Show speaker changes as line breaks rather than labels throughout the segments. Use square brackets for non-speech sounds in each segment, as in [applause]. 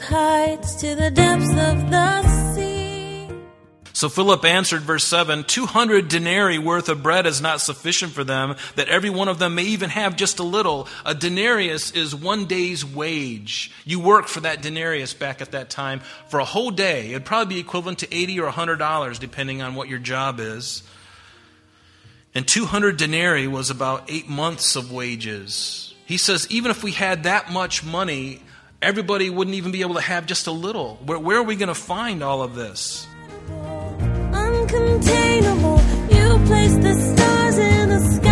with heights to the depths of the sea.
So Philip answered, verse 7 200 denarii worth of bread is not sufficient for them, that every one of them may even have just a little. A denarius is one day's wage. You work for that denarius back at that time for a whole day. It'd probably be equivalent to 80 or $100, depending on what your job is. And 200 denarii was about eight months of wages. He says, even if we had that much money, everybody wouldn't even be able to have just a little. Where, where are we going to find all of this?
Uncontainable, you place the stars in the sky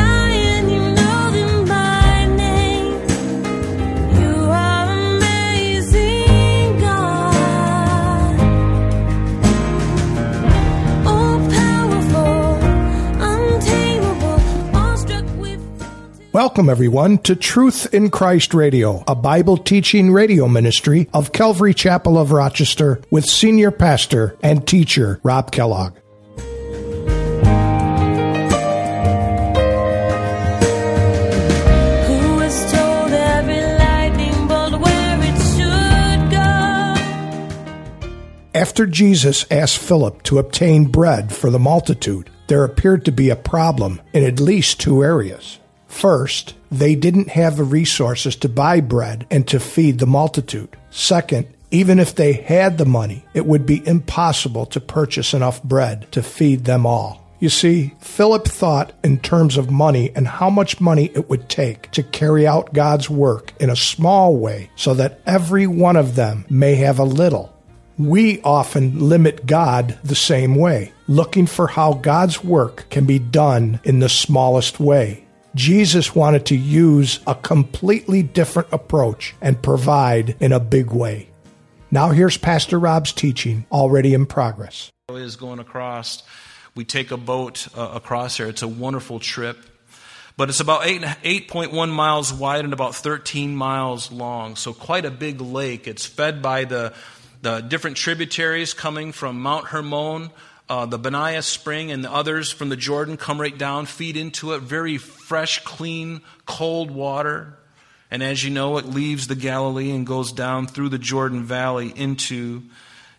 Welcome, everyone, to Truth in Christ Radio, a Bible teaching radio ministry of Calvary Chapel of Rochester with senior pastor and teacher Rob Kellogg.
Who has told every lightning bolt where it should go?
After Jesus asked Philip to obtain bread for the multitude, there appeared to be a problem in at least two areas. First, they didn't have the resources to buy bread and to feed the multitude. Second, even if they had the money, it would be impossible to purchase enough bread to feed them all. You see, Philip thought in terms of money and how much money it would take to carry out God's work in a small way so that every one of them may have a little. We often limit God the same way, looking for how God's work can be done in the smallest way. Jesus wanted to use a completely different approach and provide in a big way. Now here's Pastor Rob's teaching already in progress.
is going across. We take a boat uh, across here. It's a wonderful trip. But it's about eight, 8.1 miles wide and about 13 miles long. So quite a big lake. It's fed by the, the different tributaries coming from Mount Hermon, uh, the Banias Spring, and the others from the Jordan come right down, feed into it. Very fresh, clean, cold water. And as you know, it leaves the Galilee and goes down through the Jordan Valley into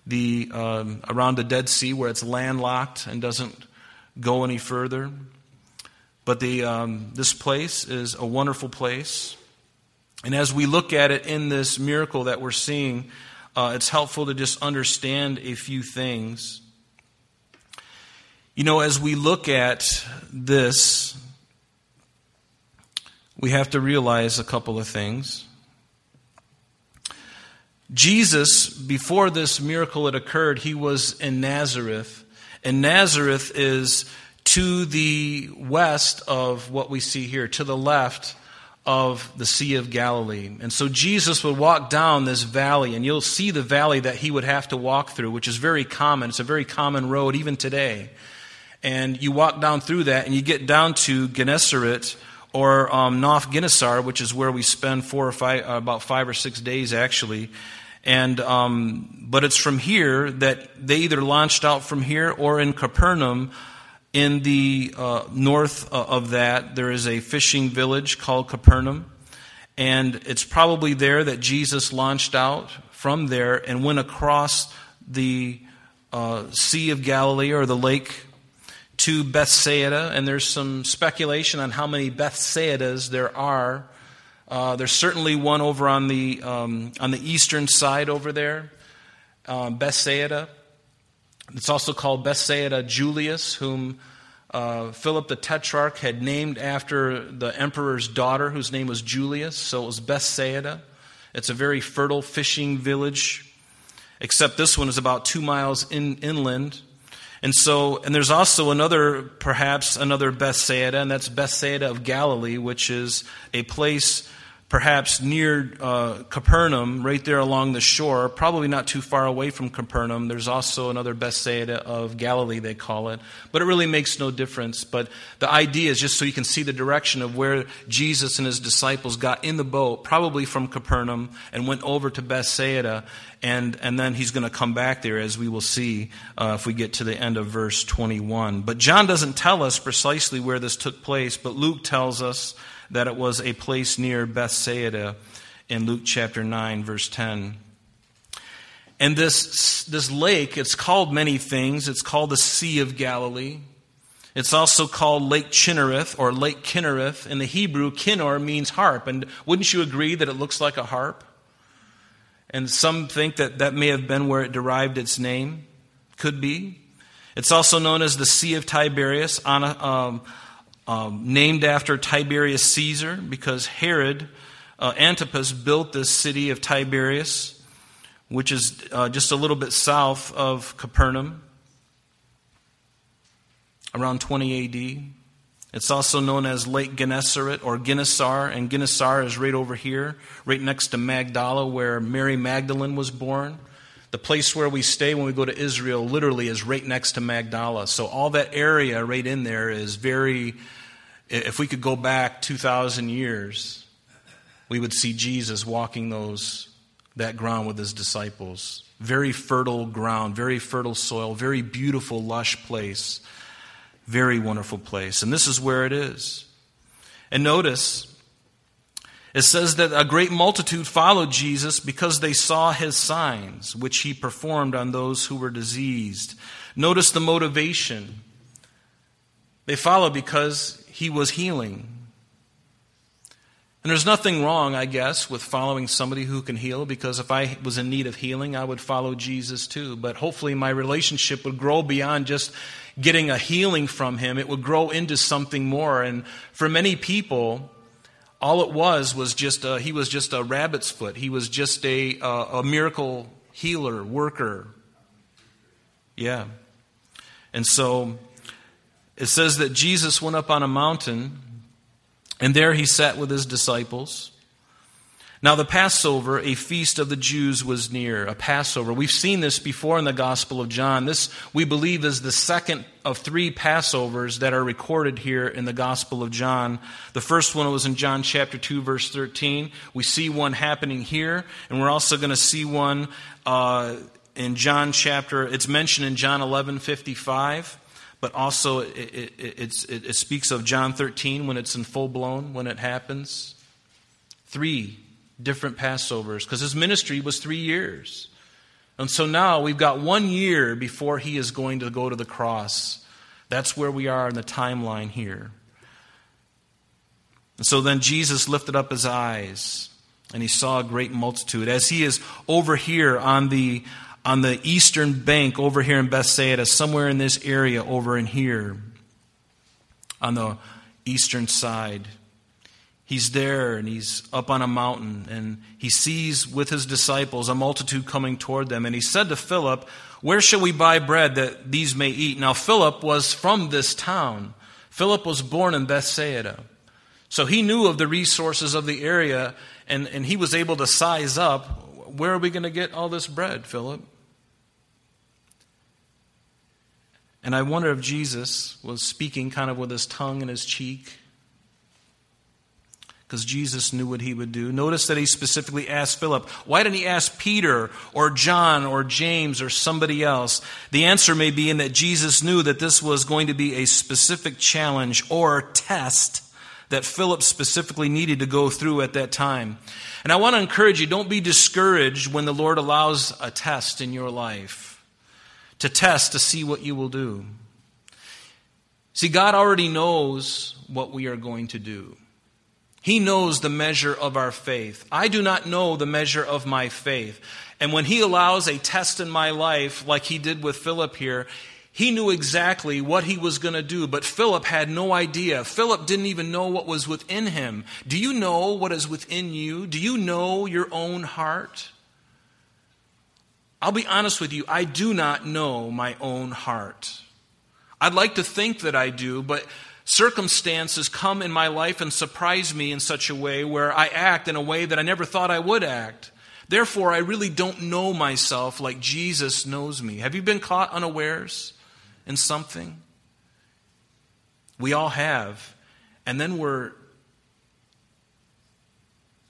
the um, around the Dead Sea, where it's landlocked and doesn't go any further. But the um, this place is a wonderful place, and as we look at it in this miracle that we're seeing, uh, it's helpful to just understand a few things. You know, as we look at this, we have to realize a couple of things. Jesus, before this miracle had occurred, he was in Nazareth. And Nazareth is to the west of what we see here, to the left of the Sea of Galilee. And so Jesus would walk down this valley, and you'll see the valley that he would have to walk through, which is very common. It's a very common road even today. And you walk down through that, and you get down to Gennesaret or um, Gennesar, which is where we spend four or five, uh, about five or six days actually. And um, but it's from here that they either launched out from here or in Capernaum. In the uh, north uh, of that, there is a fishing village called Capernaum, and it's probably there that Jesus launched out from there and went across the uh, Sea of Galilee or the lake to Bethsaida, and there's some speculation on how many Bethsaidas there are. Uh, there's certainly one over on the um, on the eastern side over there, um, Bethsaida. It's also called Bethsaida Julius, whom uh, Philip the Tetrarch had named after the emperor's daughter, whose name was Julius. So it was Bethsaida. It's a very fertile fishing village, except this one is about two miles in, inland. And so, and there's also another, perhaps another Bethsaida, and that's Bethsaida of Galilee, which is a place perhaps near uh, Capernaum, right there along the shore, probably not too far away from Capernaum. There's also another Bethsaida of Galilee, they call it. But it really makes no difference. But the idea is just so you can see the direction of where Jesus and his disciples got in the boat, probably from Capernaum, and went over to Bethsaida. And, and then he's going to come back there, as we will see uh, if we get to the end of verse 21. But John doesn't tell us precisely where this took place, but Luke tells us that it was a place near Bethsaida in Luke chapter 9, verse 10. And this, this lake, it's called many things. It's called the Sea of Galilee. It's also called Lake Chinnereth or Lake Kinnereth. In the Hebrew, Kinnor means harp. And wouldn't you agree that it looks like a harp? And some think that that may have been where it derived its name. Could be. It's also known as the Sea of Tiberias, on a, um, um, named after Tiberius Caesar, because Herod uh, Antipas built this city of Tiberias which is uh, just a little bit south of Capernaum, around 20 AD. It's also known as Lake Gennesaret or Gennesar, and Gennesar is right over here, right next to Magdala, where Mary Magdalene was born. The place where we stay when we go to Israel literally is right next to Magdala. So all that area right in there is very, if we could go back 2,000 years, we would see Jesus walking those that ground with his disciples. Very fertile ground, very fertile soil, very beautiful, lush place. Very wonderful place. And this is where it is. And notice, it says that a great multitude followed Jesus because they saw his signs, which he performed on those who were diseased. Notice the motivation. They followed because he was healing. And there's nothing wrong, I guess, with following somebody who can heal, because if I was in need of healing, I would follow Jesus too. But hopefully, my relationship would grow beyond just getting a healing from him, it would grow into something more. And for many people, all it was was just a, he was just a rabbit's foot. He was just a, a, a miracle healer, worker. Yeah. And so it says that Jesus went up on a mountain and there he sat with his disciples. Now, the Passover, a feast of the Jews, was near. A Passover. We've seen this before in the Gospel of John. This, we believe, is the second of three Passovers that are recorded here in the Gospel of John. The first one was in John chapter 2, verse 13. We see one happening here, and we're also going to see one uh, in John chapter, it's mentioned in John 11, 55 but also it, it, it, it, speaks of John 13 when it's in full blown, when it happens. Three different Passovers, because his ministry was three years. And so now we've got one year before he is going to go to the cross. That's where we are in the timeline here. And so then Jesus lifted up his eyes and he saw a great multitude. As he is over here on the on the eastern bank over here in Bethsaida, somewhere in this area over in here, on the eastern side. He's there and he's up on a mountain and he sees with his disciples a multitude coming toward them. And he said to Philip, Where shall we buy bread that these may eat? Now, Philip was from this town. Philip was born in Bethsaida. So he knew of the resources of the area and, and he was able to size up where are we going to get all this bread, Philip? And I wonder if Jesus was speaking kind of with his tongue in his cheek. Because Jesus knew what he would do. Notice that he specifically asked Philip. Why didn't he ask Peter or John or James or somebody else? The answer may be in that Jesus knew that this was going to be a specific challenge or test that Philip specifically needed to go through at that time. And I want to encourage you don't be discouraged when the Lord allows a test in your life to test to see what you will do. See, God already knows what we are going to do. He knows the measure of our faith. I do not know the measure of my faith. And when He allows a test in my life, like He did with Philip here, he knew exactly what he was going to do, but Philip had no idea. Philip didn't even know what was within him. Do you know what is within you? Do you know your own heart? I'll be honest with you, I do not know my own heart. I'd like to think that I do, but circumstances come in my life and surprise me in such a way where I act in a way that I never thought I would act. Therefore, I really don't know myself like Jesus knows me. Have you been caught unawares? in something? We all have. And then we're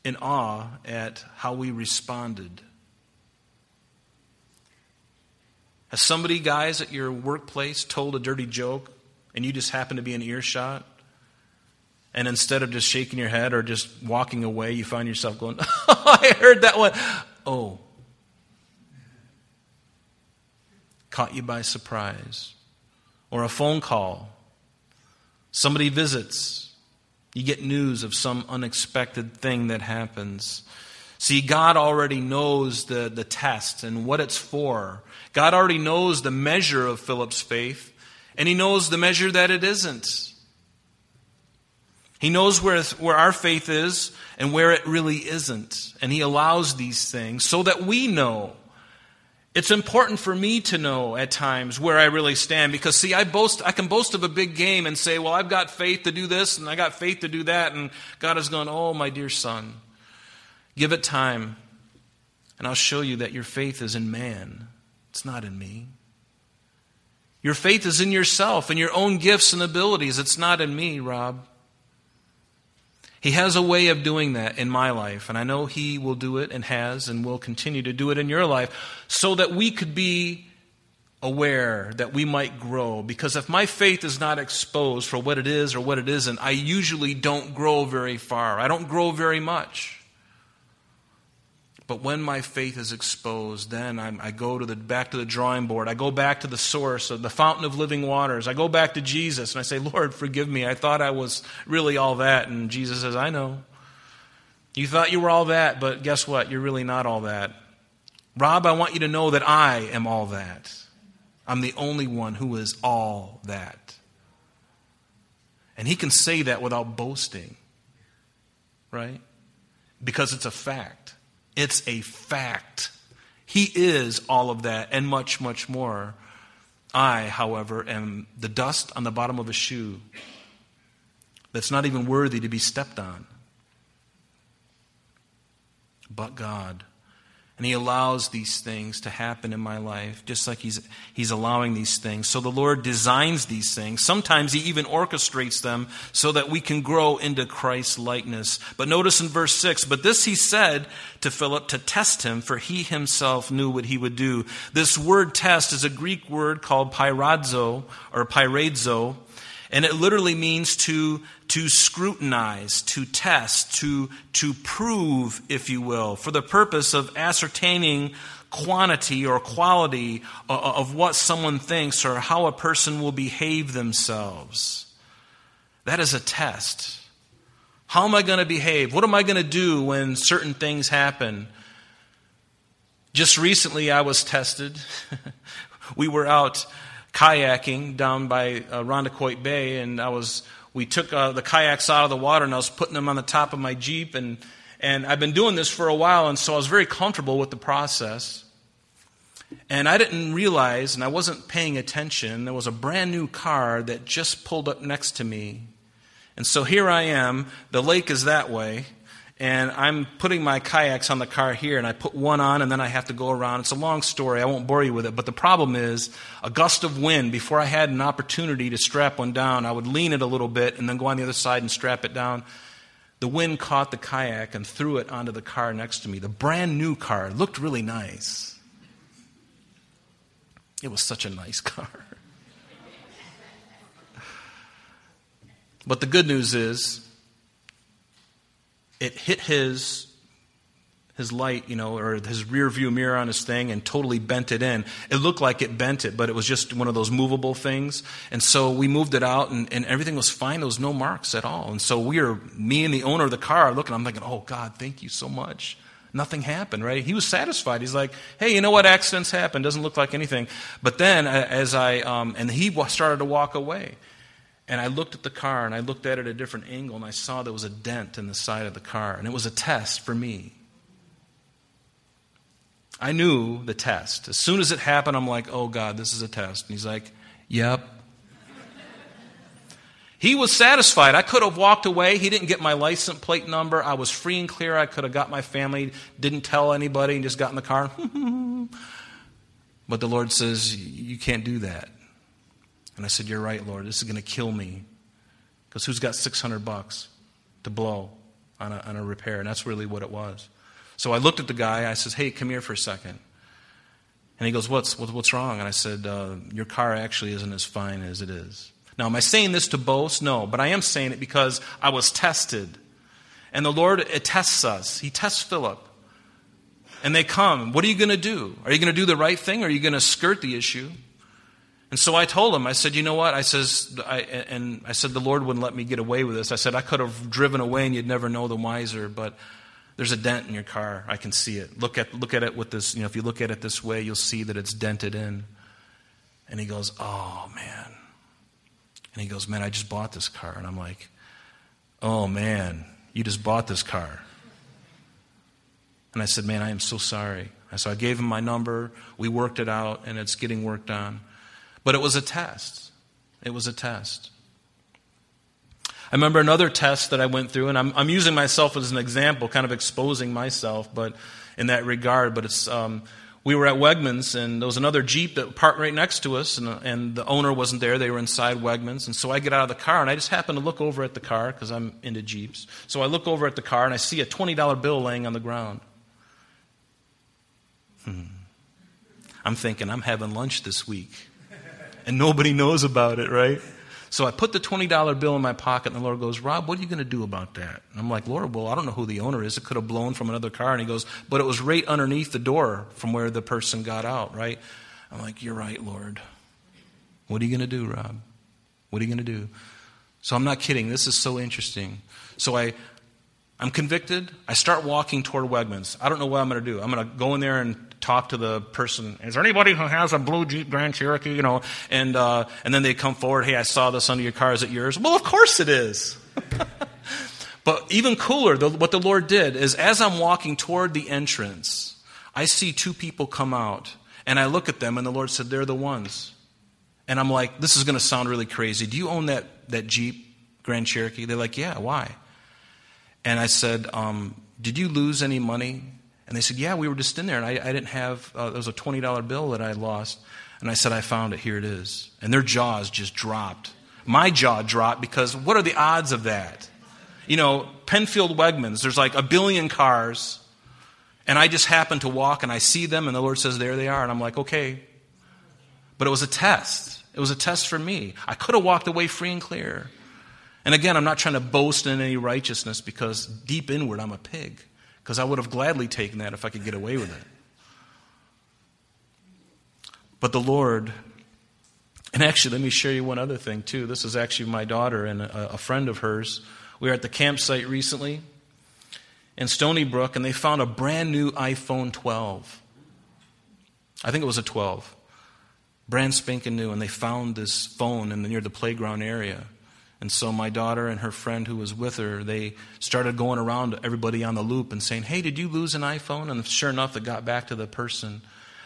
in awe at how we responded. Has somebody, guys, at your workplace told a dirty joke and you just happen to be in earshot? And instead of just shaking your head or just walking away, you find yourself going, [laughs] oh, I heard that one. Oh. caught you by surprise, or a phone call. Somebody visits. You get news of some unexpected thing that happens. See, God already knows the, the test and what it's for. God already knows the measure of Philip's faith, and He knows the measure that it isn't. He knows where, where our faith is and where it really isn't. And He allows these things so that we know. It's important for me to know at times where I really stand because, see, I, boast, I can boast of a big game and say, well, I've got faith to do this and I got faith to do that. And God has gone, oh, my dear son, give it time and I'll show you that your faith is in man, it's not in me. Your faith is in yourself and your own gifts and abilities. It's not in me, Rob. He has a way of doing that in my life, and I know He will do it and has and will continue to do it in your life so that we could be aware, that we might grow. Because if my faith is not exposed for what it is or what it isn't, I usually don't grow very far. I don't grow very much. But when my faith is exposed, then I'm, i go to the, back to the drawing board. I go back to the source of the fountain of living waters. I go back to Jesus and I say, Lord, forgive me. I thought I was really all that. And Jesus says, I know. You thought you were all that, but guess what? You're really not all that. Rob, I want you to know that I am all that. I'm the only one who is all that. And he can say that without boasting, right? Because it's a fact. It's a fact. He is all of that and much, much more. I, however, am the dust on the bottom of a shoe that's not even worthy to be stepped on. But God and He allows these things to happen in my life, just like He's, he's allowing these things. So the Lord designs these things. Sometimes He even orchestrates them so that we can grow into Christ's likeness. But notice in verse 6 But this He said to Philip to test him, for He Himself knew what He would do. This word test is a Greek word called peirazo or peirazo. And it literally means to, to scrutinize, to test, to, to prove, if you will, for the purpose of ascertaining quantity or quality uh, uh, of what someone thinks or how a person will behave themselves. That is a test. How am I going to behave? What am I going to do when certain things happen? Just recently, I was tested. [laughs] we were out kayaking down by uh, Bay, and I was we took uh, the kayaks out of the water, and I was putting them on the top of my jeep, and and I've been doing this for a while, and so I was very comfortable with the process. And I didn't realize, and I wasn't paying attention, there was a brand new car that just pulled up next to me. And so here I am, the lake is that way, and I'm putting my kayaks on the car here, and I put one on, and then I have to go around. It's a long story. I won't bore you with it. But the problem is, a gust of wind, before I had an opportunity to strap one down, I would lean it a little bit and then go on the other side and strap it down. The wind caught the kayak and threw it onto the car next to me. The brand new car looked really nice. It was such a nice [laughs] car. But the good news is, it hit his his light, you know, or his rear view mirror on his thing and totally bent it in. It looked like it bent it, but it was just one of those movable things. And so we moved it out and, and everything was fine. There was no marks at all. And so we are, me and the owner of the car looking, I'm thinking, oh God, thank you so much. Nothing happened, right? He was satisfied. He's like, hey, you know what? Accidents happen. Doesn't look like anything. But then as I, um, and he started to walk away. And I looked at the car and I looked at it at a different angle and I saw there was a dent in the side of the car. And it was a test for me. I knew the test. As soon as it happened, I'm like, oh God, this is a test. And he's like, yep. he was satisfied. I could have walked away. He didn't get my license plate number. I was free and clear. I could have got my family, didn't tell anybody, and just got in the car. [laughs] but the Lord says, you can't do that. And I said, You're right, Lord. This is going to kill me. Because who's got 600 bucks to blow on a, on a repair? And that's really what it was. So I looked at the guy. I said, Hey, come here for a second. And he goes, What's, what's wrong? And I said, uh, Your car actually isn't as fine as it is. Now, am I saying this to boast? No, but I am saying it because I was tested. And the Lord tests us. He tests Philip. And they come. What are you going to do? Are you going to do the right thing or are you going to skirt the issue? And so I told him, I said, you know what? I says, I, and I said, the Lord wouldn't let me get away with this. I said, I could have driven away and you'd never know the wiser, but there's a dent in your car. I can see it. Look at, look at it with this, you know, if you look at it this way, you'll see that it's dented in. And he goes, oh man. And he goes, man, I just bought this car. And I'm like, oh man, you just bought this car. And I said, man, I am so sorry. So I gave him my number. We worked it out, and it's getting worked on. But it was a test. It was a test. I remember another test that I went through, and I'm, I'm using myself as an example, kind of exposing myself, but in that regard. But it's um, we were at Wegmans, and there was another Jeep that parked right next to us, and, and the owner wasn't there. They were inside Wegmans, and so I get out of the car, and I just happen to look over at the car because I'm into Jeeps. So I look over at the car, and I see a twenty dollar bill laying on the ground. Hmm. I'm thinking I'm having lunch this week and nobody knows about it, right? So I put the $20 bill in my pocket, and the Lord goes, Rob, what are you going to do about that? And I'm like, Lord, well, I don't know who the owner is. It could have blown from another car. And he goes, but it was right underneath the door from where the person got out, right? I'm like, you're right, Lord. What are you going to do, Rob? What are you going to do? So I'm not kidding. This is so interesting. So I, I'm convicted. I start walking toward Wegmans. I don't know what I'm going to do. I'm going to go in there and talk to the person. Is there anybody who has a blue Jeep Grand Cherokee? You know, and uh, and then they come forward. Hey, I saw this under your car. Is it yours? Well, of course it is. [laughs] but even cooler, the, what the Lord did is, as I'm walking toward the entrance, I see two people come out, and I look at them, and the Lord said, "They're the ones." And I'm like, "This is going to sound really crazy. Do you own that that Jeep Grand Cherokee?" They're like, "Yeah. Why?" And I said, um, Did you lose any money? And they said, Yeah, we were just in there, and I, I didn't have, uh, there was a $20 bill that I lost. And I said, I found it. Here it is. And their jaws just dropped. My jaw dropped because what are the odds of that? You know, Penfield Wegmans, there's like a billion cars, and I just happen to walk and I see them, and the Lord says, There they are. And I'm like, Okay. But it was a test. It was a test for me. I could have walked away free and clear. And again, I'm not trying to boast in any righteousness because deep inward I'm a pig. Because I would have gladly taken that if I could get away with it. But the Lord, and actually, let me share you one other thing too. This is actually my daughter and a, a friend of hers. We were at the campsite recently in Stony Brook, and they found a brand new iPhone 12. I think it was a 12. Brand spanking new, and they found this phone in the, near the playground area. And so my daughter and her friend who was with her, they started going around to everybody on the loop and saying, Hey, did you lose an iPhone? And sure enough, it got back to the person.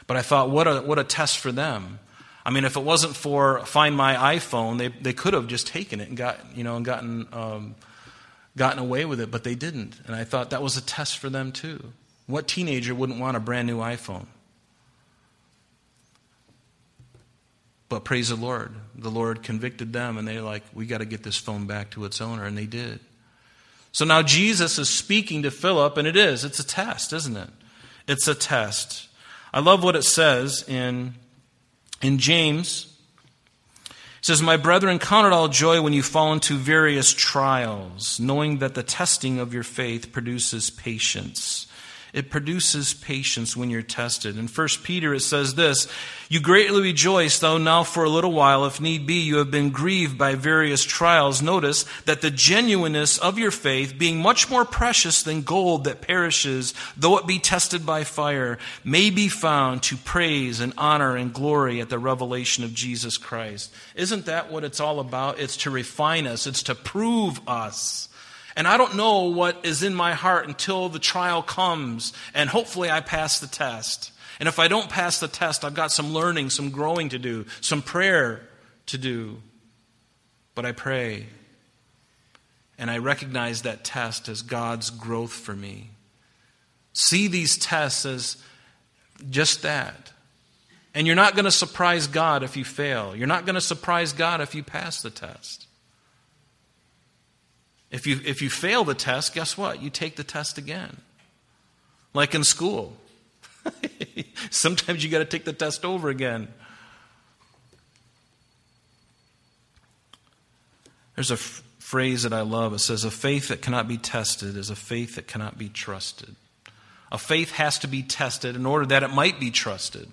But I thought, what a, what a test for them. I mean, if it wasn't for Find My iPhone, they, they could have just taken it and got, you know, and gotten, um, gotten away with it, but they didn't. And I thought that was a test for them too. What teenager wouldn't want a brand new iPhone? But praise the Lord. The Lord convicted them, and they're like, we got to get this phone back to its owner. And they did. So now Jesus is speaking to Philip, and it is. It's a test, isn't it? It's a test. I love what it says in, in James. It says, My brethren, count it all joy when you fall into various trials, knowing that the testing of your faith produces patience. It produces patience when you're tested. In 1 Peter, it says this You greatly rejoice, though now for a little while, if need be, you have been grieved by various trials. Notice that the genuineness of your faith, being much more precious than gold that perishes, though it be tested by fire, may be found to praise and honor and glory at the revelation of Jesus Christ. Isn't that what it's all about? It's to refine us, it's to prove us. And I don't know what is in my heart until the trial comes, and hopefully I pass the test. And if I don't pass the test, I've got some learning, some growing to do, some prayer to do. But I pray, and I recognize that test as God's growth for me. See these tests as just that. And you're not going to surprise God if you fail. You're not going to surprise God if you pass the test. If you, if you fail the test, guess what? You take the test again. Like in school. [laughs] Sometimes you got to take the test over again. There's a f- phrase that I love. It says, A faith that cannot be tested is a faith that cannot be trusted. A faith has to be tested in order that it might be trusted.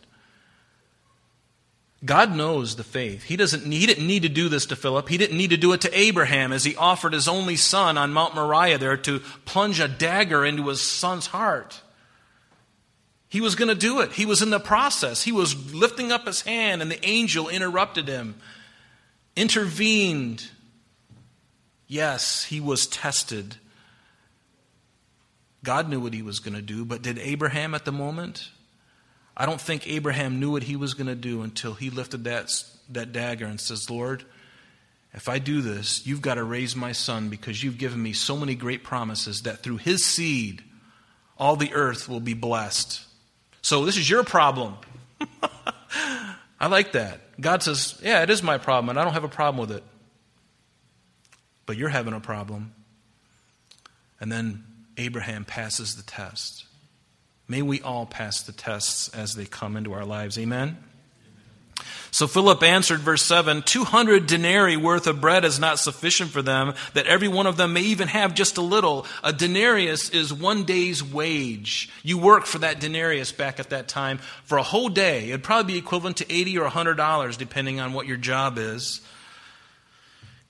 God knows the faith. He, doesn't, he didn't need to do this to Philip. He didn't need to do it to Abraham as he offered his only son on Mount Moriah there to plunge a dagger into his son's heart. He was going to do it. He was in the process. He was lifting up his hand, and the angel interrupted him, intervened. Yes, he was tested. God knew what he was going to do, but did Abraham at the moment? I don't think Abraham knew what he was going to do until he lifted that, that dagger and says, Lord, if I do this, you've got to raise my son because you've given me so many great promises that through his seed, all the earth will be blessed. So this is your problem. [laughs] I like that. God says, Yeah, it is my problem, and I don't have a problem with it. But you're having a problem. And then Abraham passes the test. May we all pass the tests as they come into our lives. Amen. So Philip answered, verse 7 200 denarii worth of bread is not sufficient for them, that every one of them may even have just a little. A denarius is one day's wage. You work for that denarius back at that time for a whole day. It'd probably be equivalent to 80 or $100, depending on what your job is.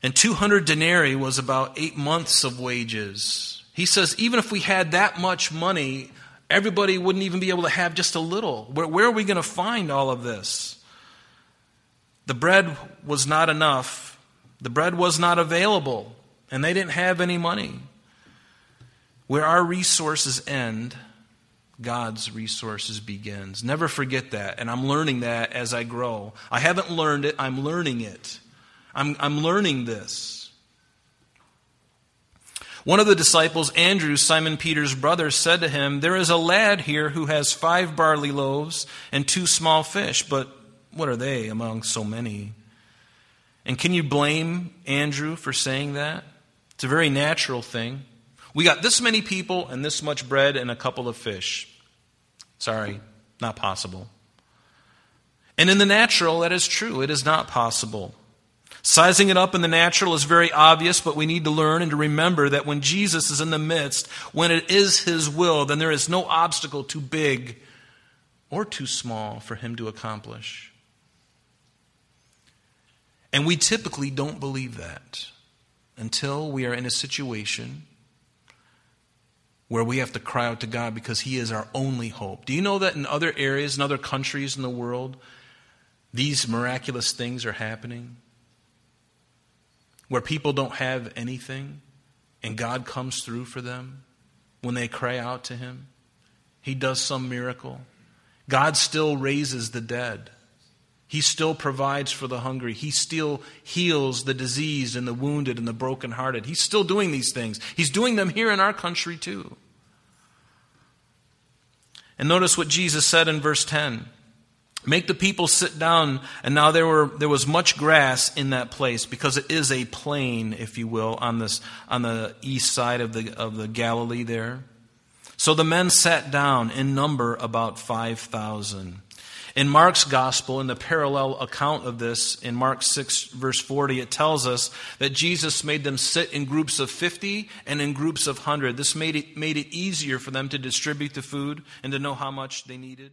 And 200 denarii was about eight months of wages. He says, even if we had that much money, everybody wouldn't even be able to have just a little. Where, where are we going to find all of this? The bread was not enough. The bread was not available, and they didn't have any money. Where our resources end, God's resources begins. Never forget that, and I'm learning that as I grow. I haven't learned it, I'm learning it. I'm, I'm learning this. One of the disciples, Andrew, Simon Peter's brother, said to him, There is a lad here who has five barley loaves and two small fish, but what are they among so many? And can you blame Andrew for saying that? It's a very natural thing. We got this many people and this much bread and a couple of fish. Sorry, not possible. And in the natural, that is true. It is not possible. Sizing it up in the natural is very obvious, but we need to learn and to remember that when Jesus is in the midst, when it is His will, then there is no obstacle too big or too small for Him to accomplish. And we typically don't believe that until we are in a situation where we have to cry out to God because He is our only hope. Do you know that in other areas, in other countries in the world, these miraculous things are happening? Where people don't have anything and God comes through for them when they cry out to Him? He does some miracle. God still raises the dead. He still provides for the hungry. He still heals the diseased and the wounded and the brokenhearted. He's still doing these things. He's doing them here in our country too. And notice what Jesus said in verse 10. Make the people sit down, and now there, were, there was much grass in that place because it is a plain, if you will, on, this, on the east side of the, of the Galilee there. So the men sat down in number about 5,000. In Mark's gospel, in the parallel account of this, in Mark 6, verse 40, it tells us that Jesus made them sit in groups of 50 and in groups of 100. This made it, made it easier for them to distribute the food and to know how much they needed.